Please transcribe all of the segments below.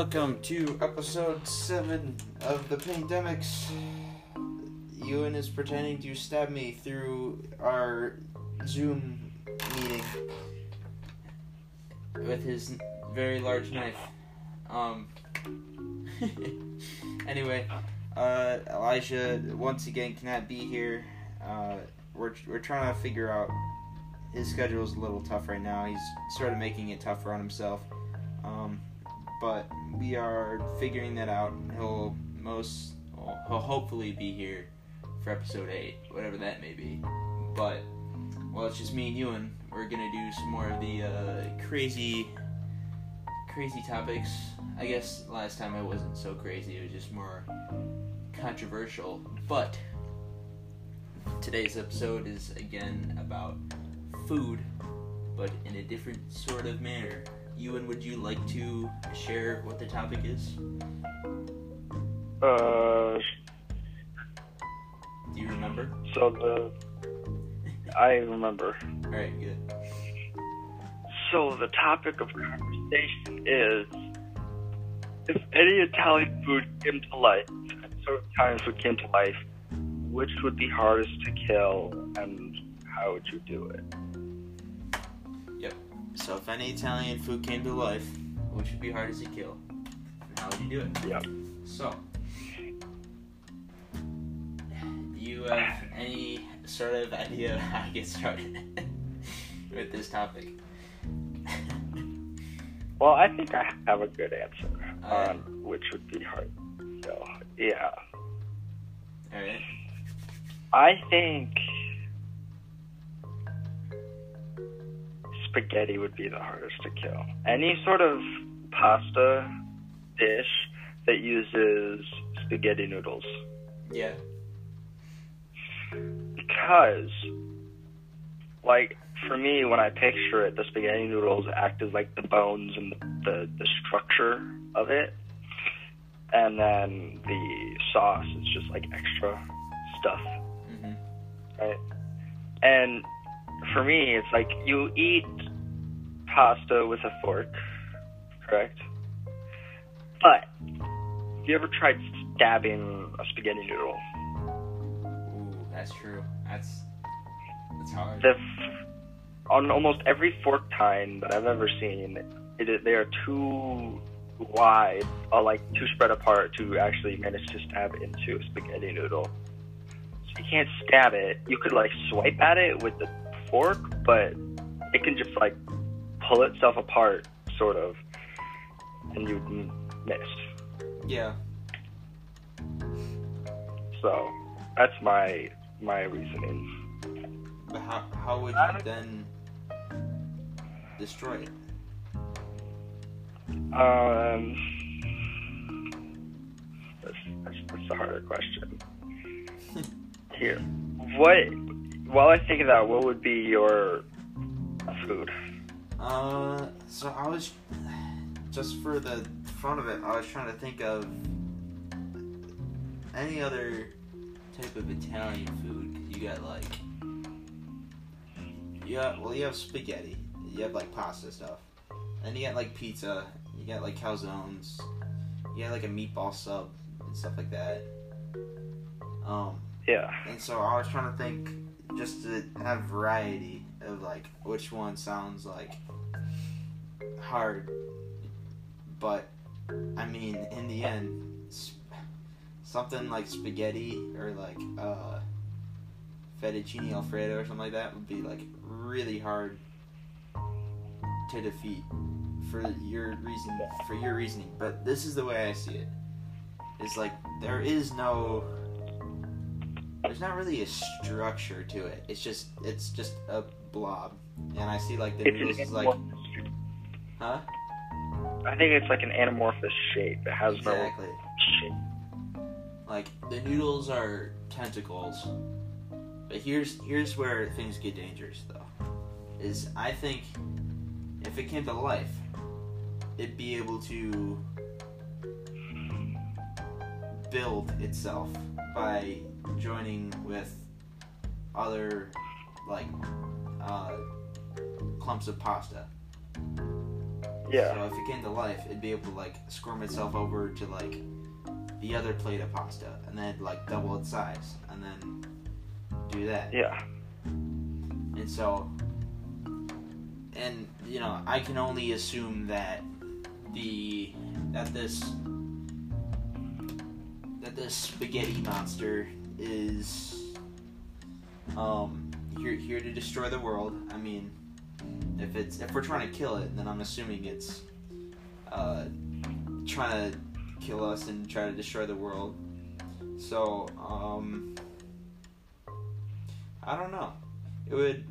Welcome to episode 7 of the Pandemics. Ewan is pretending to stab me through our Zoom meeting with his very large knife. Um. anyway, uh, Elijah once again cannot be here. Uh, we're, we're trying to figure out his schedule is a little tough right now. He's sort of making it tougher on himself. But we are figuring that out. He'll most he'll hopefully be here for episode eight, whatever that may be. But well, it's just me and Ewan. We're gonna do some more of the uh, crazy, crazy topics. I guess last time I wasn't so crazy. It was just more controversial. But today's episode is again about food, but in a different sort of manner. Ewan, would you like to share what the topic is? Uh, Do you remember? so the I remember. All right, good. So the topic of conversation is if any Italian food came to life, of Italian food came to life, which would be hardest to kill, and how would you do it? So, if any Italian food came to life, which would be hardest to kill? And how would you do it? Yeah. So, do you have any sort of idea of how to get started with this topic? Well, I think I have a good answer on um, which would be hard. So yeah, All right. I think spaghetti would be the hardest to kill. Any sort of pasta dish that uses spaghetti noodles. Yeah. Because, like, for me, when I picture it, the spaghetti noodles act as like the bones and the, the, the structure of it. And then the sauce is just like extra stuff. Mhm. right? And for me, it's like you eat pasta with a fork, correct? But have you ever tried stabbing a spaghetti noodle? Ooh, that's true. That's that's hard. The f- on almost every fork tine that I've ever seen, it is, they are too wide, or like too spread apart to actually manage to stab into a spaghetti noodle. So you can't stab it. You could like swipe at it with the fork, but it can just like pull itself apart, sort of, and you'd m- miss. Yeah. So that's my my reasoning. But how how would you then destroy it? Um, that's, that's, that's a harder question. Here, what? While I think of that, what would be your food? Uh, so I was just for the fun of it, I was trying to think of any other type of Italian food. you got like, got well, you have spaghetti, you have like pasta stuff, and you got like pizza, you got like calzones, you got like a meatball sub and stuff like that. Um, Yeah, and so I was trying to think just to have variety of like which one sounds like hard, but I mean in the end, something like spaghetti or like uh, fettuccine alfredo or something like that would be like really hard to defeat for your reason for your reasoning. But this is the way I see it. It's like there is no there's not really a structure to it. It's just it's just a blob, and I see like the it's is like, huh? I think it's like an anamorphous shape. It has Exactly. no shape. Like the noodles are tentacles, but here's here's where things get dangerous though. Is I think if it came to life, it'd be able to build itself by joining with other like uh, clumps of pasta. Yeah. So if it came to life, it'd be able to like squirm itself over to like the other plate of pasta, and then like double its size, and then do that. Yeah. And so, and you know, I can only assume that the that this that this spaghetti monster is um here here to destroy the world. I mean, if it's if we're trying to kill it, then I'm assuming it's uh trying to kill us and try to destroy the world. So, um I don't know. It would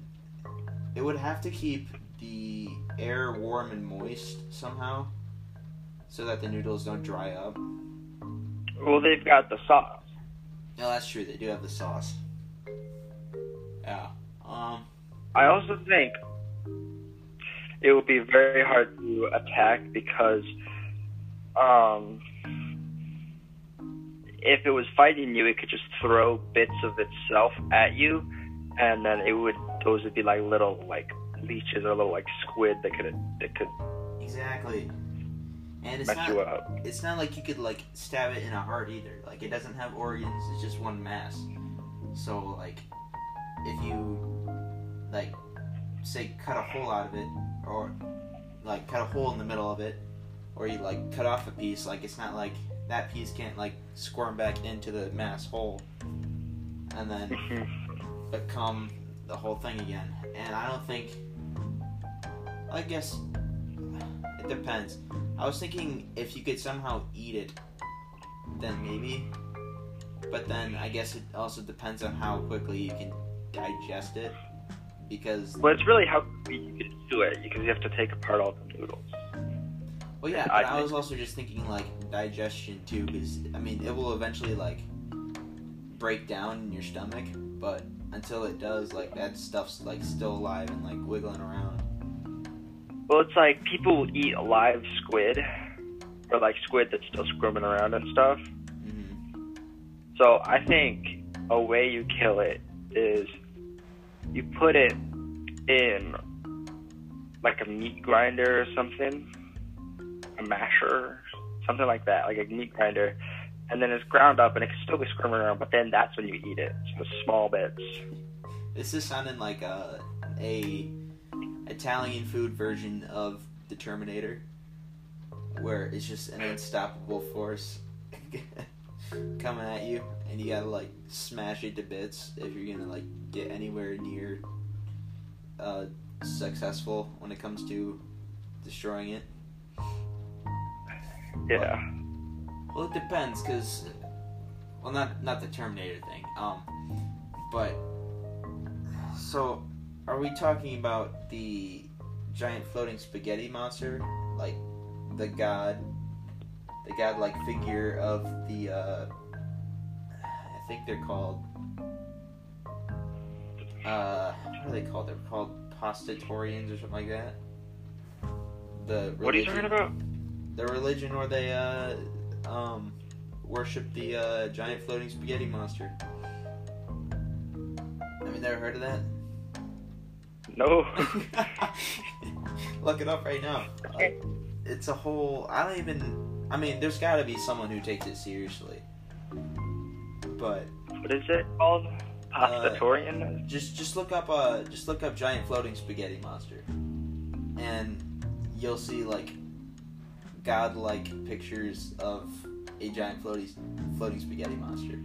it would have to keep the air warm and moist somehow so that the noodles don't dry up. Well, they've got the sauce. No, that's true. They do have the sauce. Yeah. Um. I also think it would be very hard to attack because um, if it was fighting you, it could just throw bits of itself at you, and then it would those would be like little like leeches or little like squid that could that could Exactly. And it's not, it's not like you could like stab it in a heart either. Like it doesn't have organs. It's just one mass. So like, if you like, say cut a hole out of it, or like cut a hole in the middle of it, or you like cut off a piece, like it's not like that piece can't like squirm back into the mass hole, and then mm-hmm. become the whole thing again. And I don't think. I guess it depends. I was thinking if you could somehow eat it, then maybe. But then I guess it also depends on how quickly you can digest it, because But it's really how you can do it because you have to take apart all the noodles. well yeah. I But I was also just thinking like digestion too, because I mean it will eventually like break down in your stomach, but until it does, like that stuff's like still alive and like wiggling around. Well, it's like people will eat live squid or like squid that's still squirming around and stuff. hmm So I think a way you kill it is you put it in like a meat grinder or something, a masher, something like that, like a meat grinder, and then it's ground up and it can still be squirming around. But then that's when you eat it, so small bits. This is sounding like a a Italian food version of the Terminator, where it's just an unstoppable force coming at you, and you gotta like smash it to bits if you're gonna like get anywhere near uh, successful when it comes to destroying it. Yeah. Well, it depends, cause well, not not the Terminator thing. Um, but so are we talking about the giant floating spaghetti monster, like the god, the god-like figure of the? Uh, think they're called. Uh, what are they called? They're called Pastatorians or something like that. The What are you religion- talking about? the religion where they uh, um, worship the uh, giant floating spaghetti monster. Have you never heard of that? No. Look it up right now. Uh, it's a whole. I don't even. I mean, there's got to be someone who takes it seriously. But what is it called? Pastatorian? just just look up uh just look up giant floating spaghetti monster, and you'll see like godlike pictures of a giant floating floating spaghetti monster.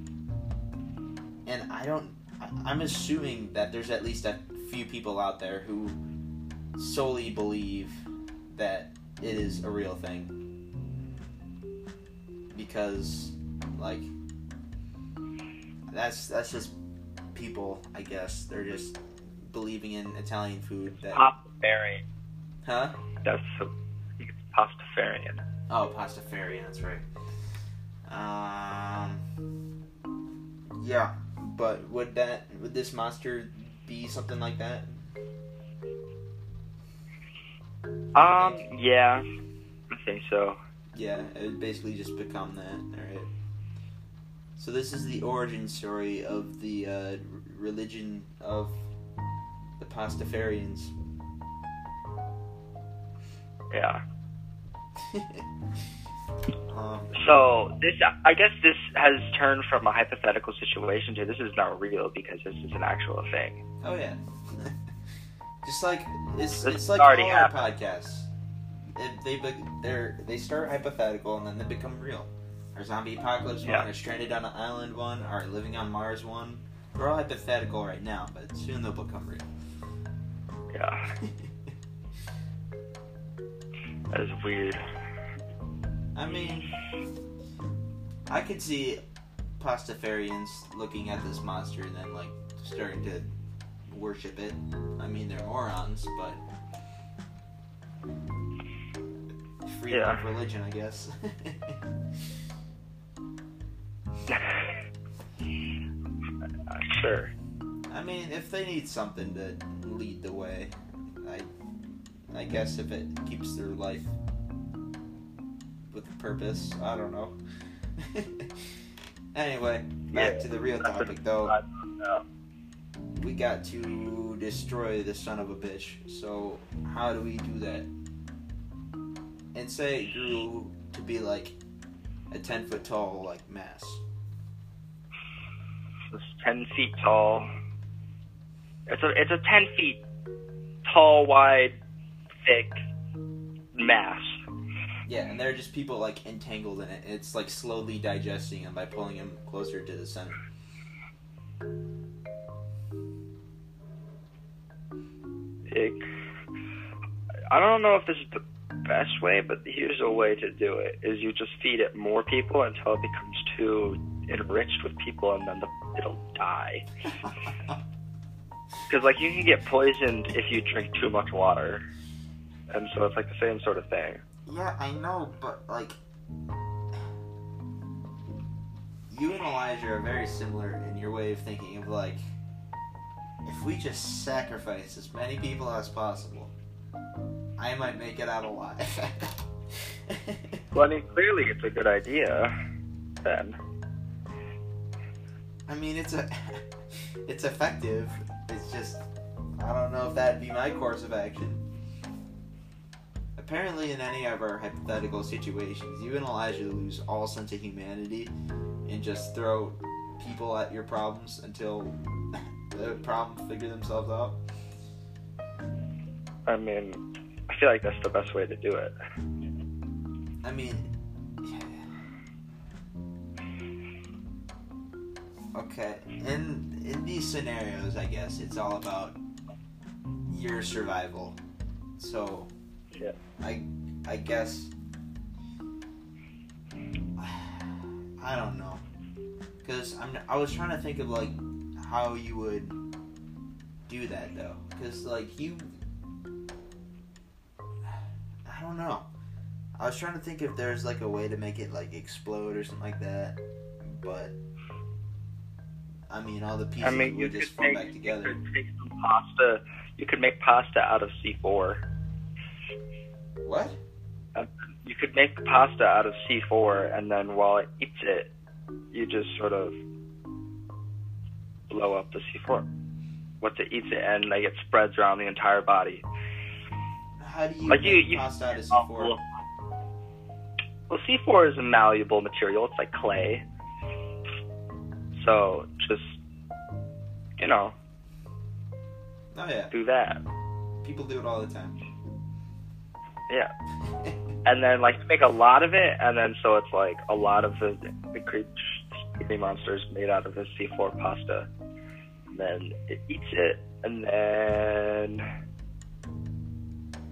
And I don't. I- I'm assuming that there's at least a few people out there who solely believe that it is a real thing because like that's that's just people i guess they're just believing in italian food that Pastafarian. huh That's a, I think it's Pastafarian. oh pastafarian that's right um yeah but would that would this monster be something like that Um, yeah, I think so. Yeah, it would basically just become that. Alright. So this is the origin story of the uh, religion of the Pastafarians. Yeah. um, So this, I guess, this has turned from a hypothetical situation to this is not real because this is an actual thing. oh yeah. Just like it's This it's like already all our podcasts. It, they they're they start hypothetical and then they become real. Our zombie apocalypse Yeah. one, our stranded on an island one, our living on Mars one. They're all hypothetical right now, but soon they'll become real. Yeah, that is weird. I mean, I could see pastafarians looking at this monster and then like starting to worship it. I mean, they're morons, but freedom Yeah. of religion, I guess. Sure. I mean, if they need something to lead the way, I, I guess if it keeps their life with purpose, I don't know. anyway, back Yeah, to the real topic though. We got to destroy the son of a bitch. So how do we do that? And say it grew to be like a ten foot tall like mass. Ten feet tall. It's a it's a ten feet tall, wide, thick mass. Yeah, and there are just people like entangled in it. It's like slowly digesting them by pulling them closer to the center. It, I don't know if this is the best way, but here's a way to do it: is you just feed it more people until it becomes too enriched with people, and then the, it'll die. Because like you can get poisoned if you drink too much water, and so it's like the same sort of thing. yeah, I know, but like you and Elijah are very similar in your way of thinking of like if we just sacrifice as many people as possible, I might make it out alive. Well, I mean, clearly it's a good idea. Then I mean, it's a, it's effective. It's just, I don't know if that'd be my course of action. Apparently, in any of our hypothetical situations, you and Elijah lose all sense of humanity and just throw people at your problems until the problem figure themselves out. I mean, I feel like that's the best way to do it. I mean, okay. In in these scenarios, I guess it's all about your survival. So, Yeah. I I guess I don't know, cause I'm I was trying to think of like how you would do that though, cause like you. I don't know. I was trying to think if there's like a way to make it like explode or something like that, but I mean all the pieces I mean, you would just fall make back you could take some pasta. You could make pasta out of C4. What? Um, you could make pasta out of C4, and then while it eats it, you just sort of blow up the C4. Once it eats it, and like it spreads around the entire body. How do you Like, make you- you- pasta out of Oh, C4? Well, well, C4 is a malleable material. It's like clay. So just, you know, Oh yeah, do that. people do it all the time. Yeah. And then like make a lot of it, and then so it's like a lot of the the creature creepy monsters made out of the C4 pasta. And then it eats it, and then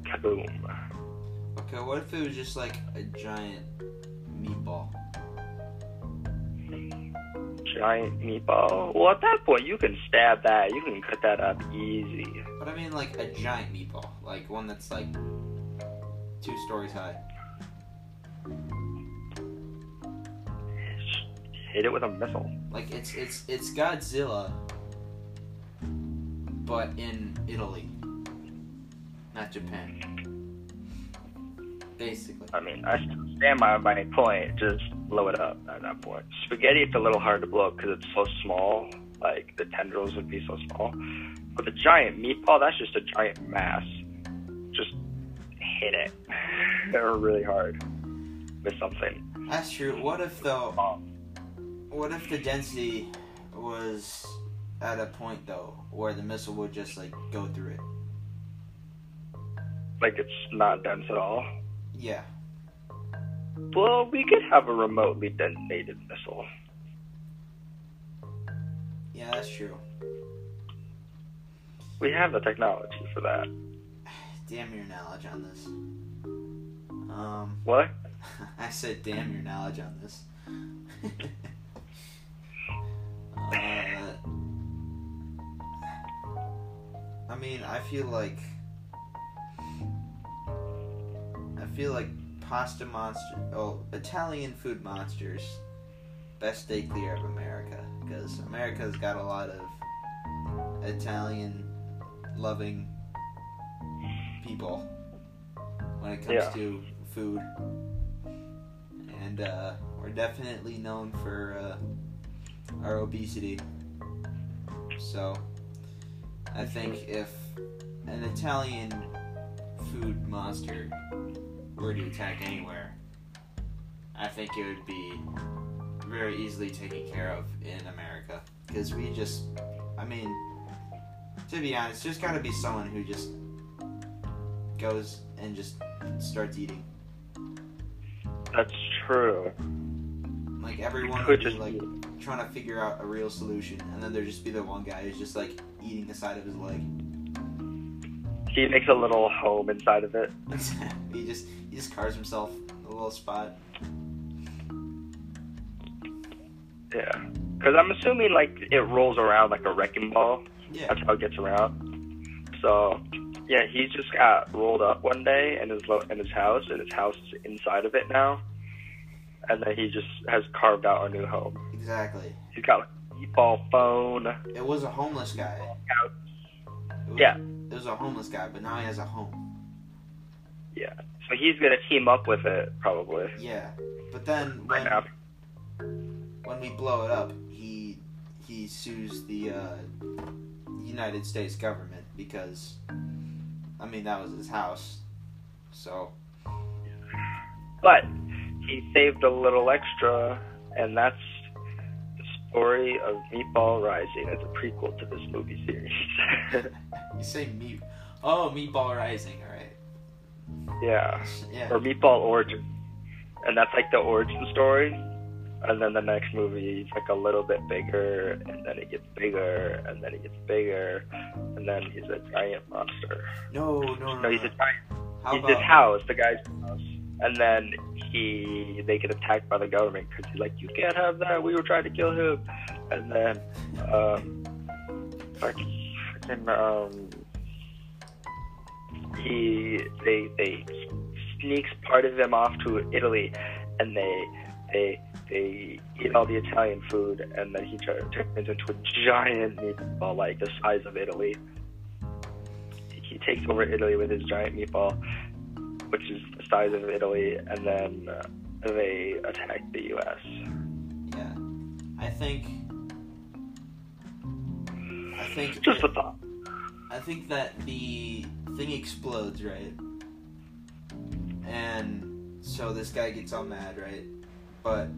kaboom. okay, what if it was just like a giant meatball? Giant meatball. Well, at that point, you can stab that. You can cut that up easy. But I mean like a giant meatball, like one that's like two stories high. Hit it with a missile. Like it's it's it's Godzilla, but in Italy, not Japan. Basically, I mean, I stand by my point. Just blow it up at that point. Spaghetti, it's a little hard to blow up because it's so small. Like the tendrils would be so small. But the giant meatball, that's just a giant mass. Just hit it. really hard with something. That's true. What if though? Um, What if the density was at a point though where the missile would just like go through it? like it's not dense at all. Yeah. Well, we could have a remotely detonated missile. Yeah, that's true. We have the technology for that. Damn your knowledge on this. Um, What? I said damn your knowledge on this. uh, I mean, I feel like I feel like pasta monster. Oh, Italian food monsters. Best stay clear of America because America's got a lot of Italian loving people when it comes Yeah. to food. And uh, we're definitely known for uh, our obesity. So, I think if an Italian food monster were to attack anywhere, I think it would be very easily taken care of in America. Because we just, I mean, to be honest, there's got to be someone who just goes and just starts eating. That's true. Like everyone Could would be just like trying to figure out a real solution, and then there'd just be the one guy who's just like eating the side of his leg. He makes a little home inside of it. he just he just carves himself a little spot. Yeah. Because I'm assuming like it rolls around like a wrecking ball. Yeah, That's how it gets around. So, yeah, he just got rolled up one day in his lo- in his house, and his house is inside of it now. And then he just has carved out a new home. exactly. He's got like a meatball phone. It was a homeless guy. Couch. It was, Yeah. It was a homeless guy, but now he has a home. Yeah. So he's gonna team up with it probably. Yeah, but then when when we blow it up, he he sues the uh, United States government because I mean that was his house, so But he saved a little extra, and that's the story of Meatball Rising as a prequel to this movie series. you say meat. Oh, Meatball Rising. All right. yeah. Yeah. or Meatball Origin, and that's like the origin story. And then the next movie is like a little bit bigger, and then it gets bigger, and then it gets bigger, and then he's a giant monster. No, no, no. No, he's a giant. How he's his about house, the guy's house, and then he they get attacked by the government because he's like, you can't have that. We were trying to kill him, and then um, fucking, fucking um, he they they sneaks part of them off to Italy, and they they they eat all the Italian food, and then he tur- turns into a giant meatball like the size of Italy. He takes over Italy with his giant meatball, which is the size of Italy, and then uh, they attack the U.S. Yeah, I think. I think. Just a thought. I think that the thing explodes, right? And so this guy gets all mad, right? But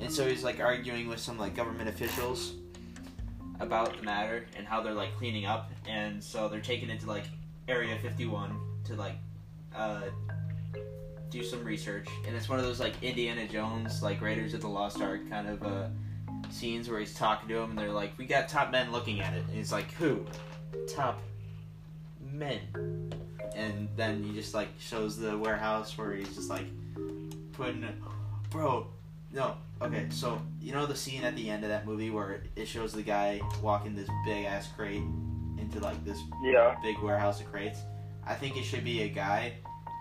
and so he's like arguing with some like government officials about the matter and how they're like cleaning up and so they're taking it to like area 51 to like uh do some research and it's one of those like Indiana Jones like Raiders of the Lost Ark kind of uh scenes where he's talking to him and they're like, We got top men looking at it and he's like, Who? Top men. And then he just like shows the warehouse where he's just like putting Bro, no, okay, so you know the scene at the end of that movie where it shows the guy walking this big ass crate into like this Yeah. big warehouse of crates. I think it should be a guy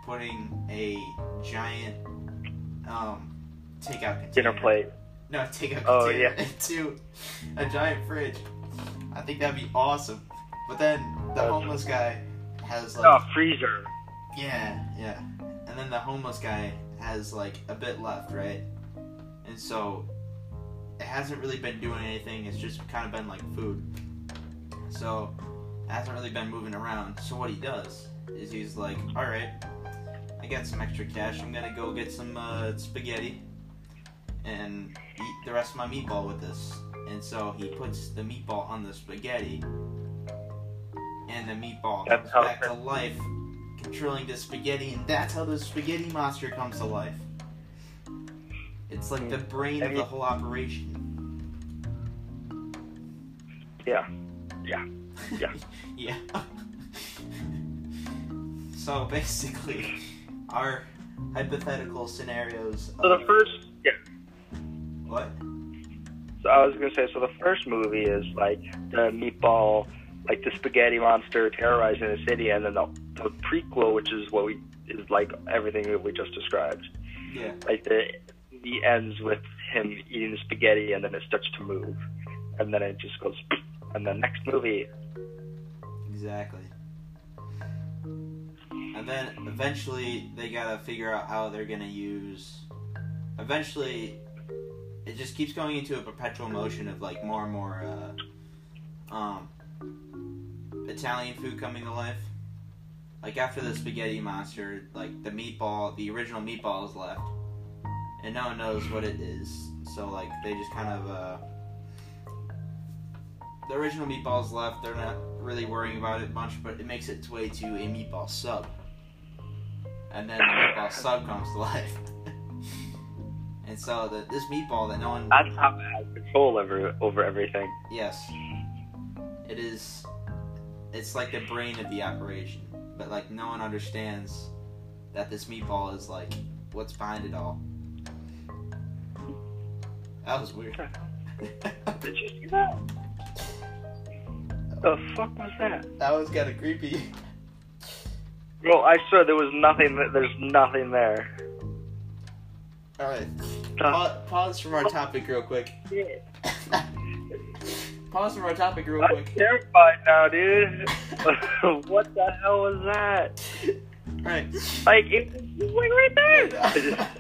putting a giant um takeout container. Dinner plate. No, takeout Oh, container yeah. into a giant fridge. I think that'd be awesome. But then the homeless guy has like Oh, freezer. yeah, yeah. And then the homeless guy has like a bit left, right? And so it hasn't really been doing anything. It's just kind of been like food. So it hasn't really been moving around. So what he does is he's like, all right, I got some extra cash. I'm gonna go get some uh, spaghetti and eat the rest of my meatball with this. And so he puts the meatball on the spaghetti, and the meatball That's comes back to life, controlling the spaghetti, and that's how the spaghetti monster comes to life. It's like the hmm. brain of the whole operation. Yeah. Yeah. Yeah. yeah. so basically, our hypothetical scenarios. So the first, yeah. What? So I was gonna say, so the first movie is like the meatball, like the spaghetti monster terrorizing the city, and then the, the prequel, which is what we is like everything that we just described. Yeah. Like the the ends with him eating the spaghetti, and then it starts to move, and then it just goes. And the next movie, Exactly. And then eventually they gotta figure out how they're gonna use. Eventually, it just keeps going into a perpetual motion of like more and more uh, um, Italian food coming to life. Like after the spaghetti monster, like the meatball, the original meatball is left, and no one knows what it is. So like they just kind of uh, the original meatballs left. They're not really worrying about it much, but it makes its way to a meatball sub, and then the meatball sub comes to life. and so the, this meatball that no one that's how it has control over over everything. Yes. It is. It's like the brain of the operation, but like no one understands that this meatball is like what's behind it all. That was weird. Did you see that? The fuck was that? that was kind of creepy. Bro, I swear there was nothing. th- There's nothing there. All right. The Pa- pause from our topic real quick. pause from our topic real I'm quick. terrified now, dude. what the hell was that? Right. Like, it was like right there.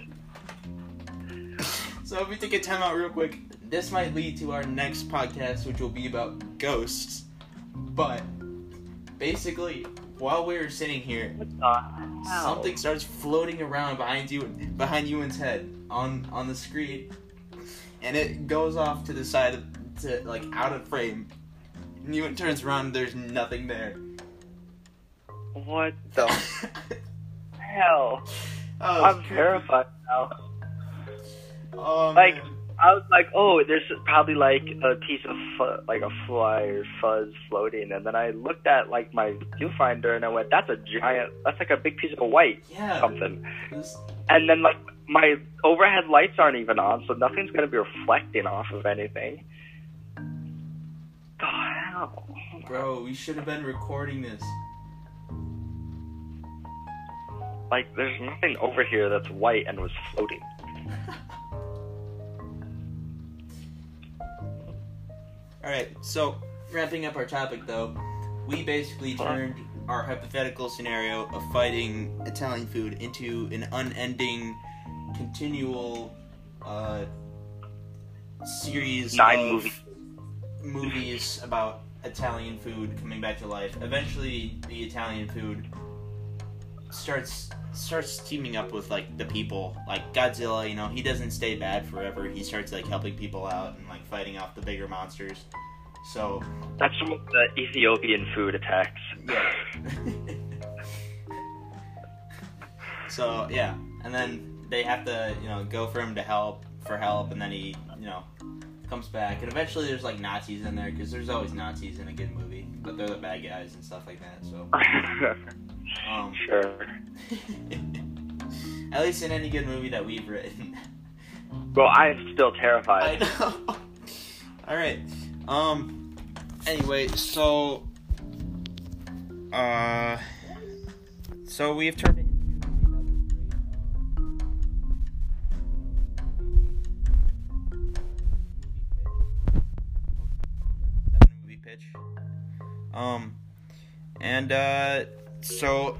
So if we take a timeout real quick, this might lead to our next podcast, which will be about ghosts. But basically, while we were sitting here, what the hell? something starts floating around behind you, behind Ewan's head on on the screen, and it goes off to the side, of, to like out of frame. And Ewan turns around, and there's nothing there. What the hell? Oh, I'm terrified now. Oh, Like, man. I was like, oh, there's probably like a piece of fu- like a fly or fuzz floating, and then I looked at like my viewfinder and I went, that's a giant, that's like a big piece of white yeah. something. this- And then like my overhead lights aren't even on, so nothing's gonna be reflecting off of anything. The hell? bro, we should have been recording this. Like, there's nothing over here that's white and was floating. All right, so wrapping up our topic though, we basically turned our hypothetical scenario of fighting Italian food into an unending, continual uh, series Nine of movies. movies about Italian food coming back to life. Eventually, the Italian food starts starts teaming up with like the people, like Godzilla. You know, he doesn't stay bad forever. He starts like helping people out and like fighting off the bigger monsters. So That's some of the Ethiopian food attacks. yeah. so yeah, and then they have to you know go for him to help for help, and then he you know comes back, and eventually there's like Nazis in there because there's always Nazis in a good movie, but they're the bad guys and stuff like that. So um, sure. at least in any good movie that we've written. Well, I'm still terrified. I terrified. know. All right. Um. Anyway, so. Uh. So we have turned it into another great. Um, movie pitch. Um, and uh, so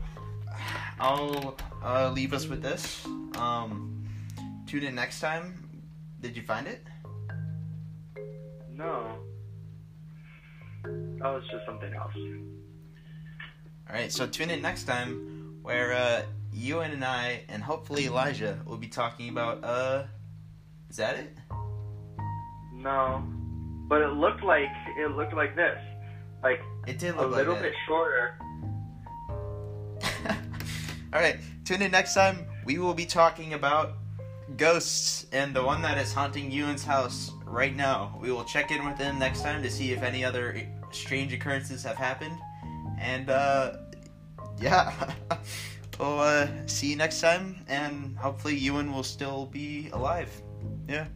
I'll uh, leave us with this. Um, tune in next time. Did you find it? No. That was just something else. All right, so tune in next time where uh, Ewan and I, and hopefully Elijah, will be talking about. Uh, is that it? No, but it looked like it looked like this, like It did look a little like bit shorter. All right, tune in next time. We will be talking about ghosts and the one that is haunting Ewan's house right now. We will check in with him next time to see if any other strange occurrences have happened. And uh, yeah, we'll uh, see you next time. And hopefully Ewan will still be alive. Yeah.